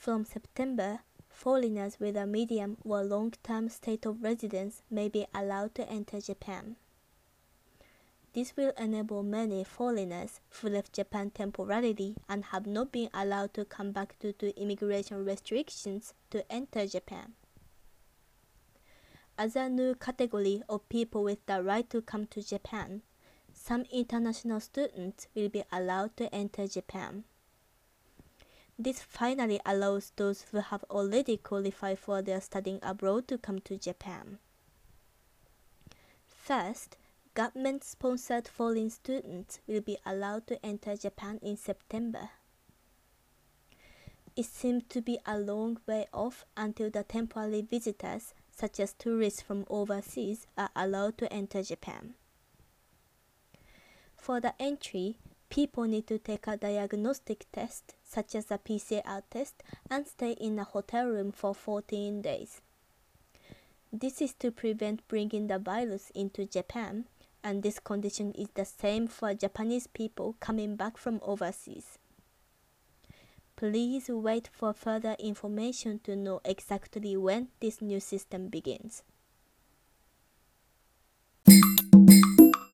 From September, foreigners with a medium or long-term state of residence may be allowed to enter Japan. This will enable many foreigners who left Japan temporarily and have not been allowed to come back due to immigration restrictions to enter Japan. As a new category of people with the right to come to Japan, some international students will be allowed to enter Japan. This finally allows those who have already qualified for their studying abroad to come to Japan. First, government-sponsored foreign students will be allowed to enter Japan in September. It seems to be a long way off until the temporary visitors, such as tourists from overseas, are allowed to enter Japan. For the entry, people need to take a diagnostic test, such as a PCR test, and stay in a hotel room for 14 days. This is to prevent bringing the virus into Japan, and this condition is the same for Japanese people coming back from overseas. Please wait for further information to know exactly when this new system begins.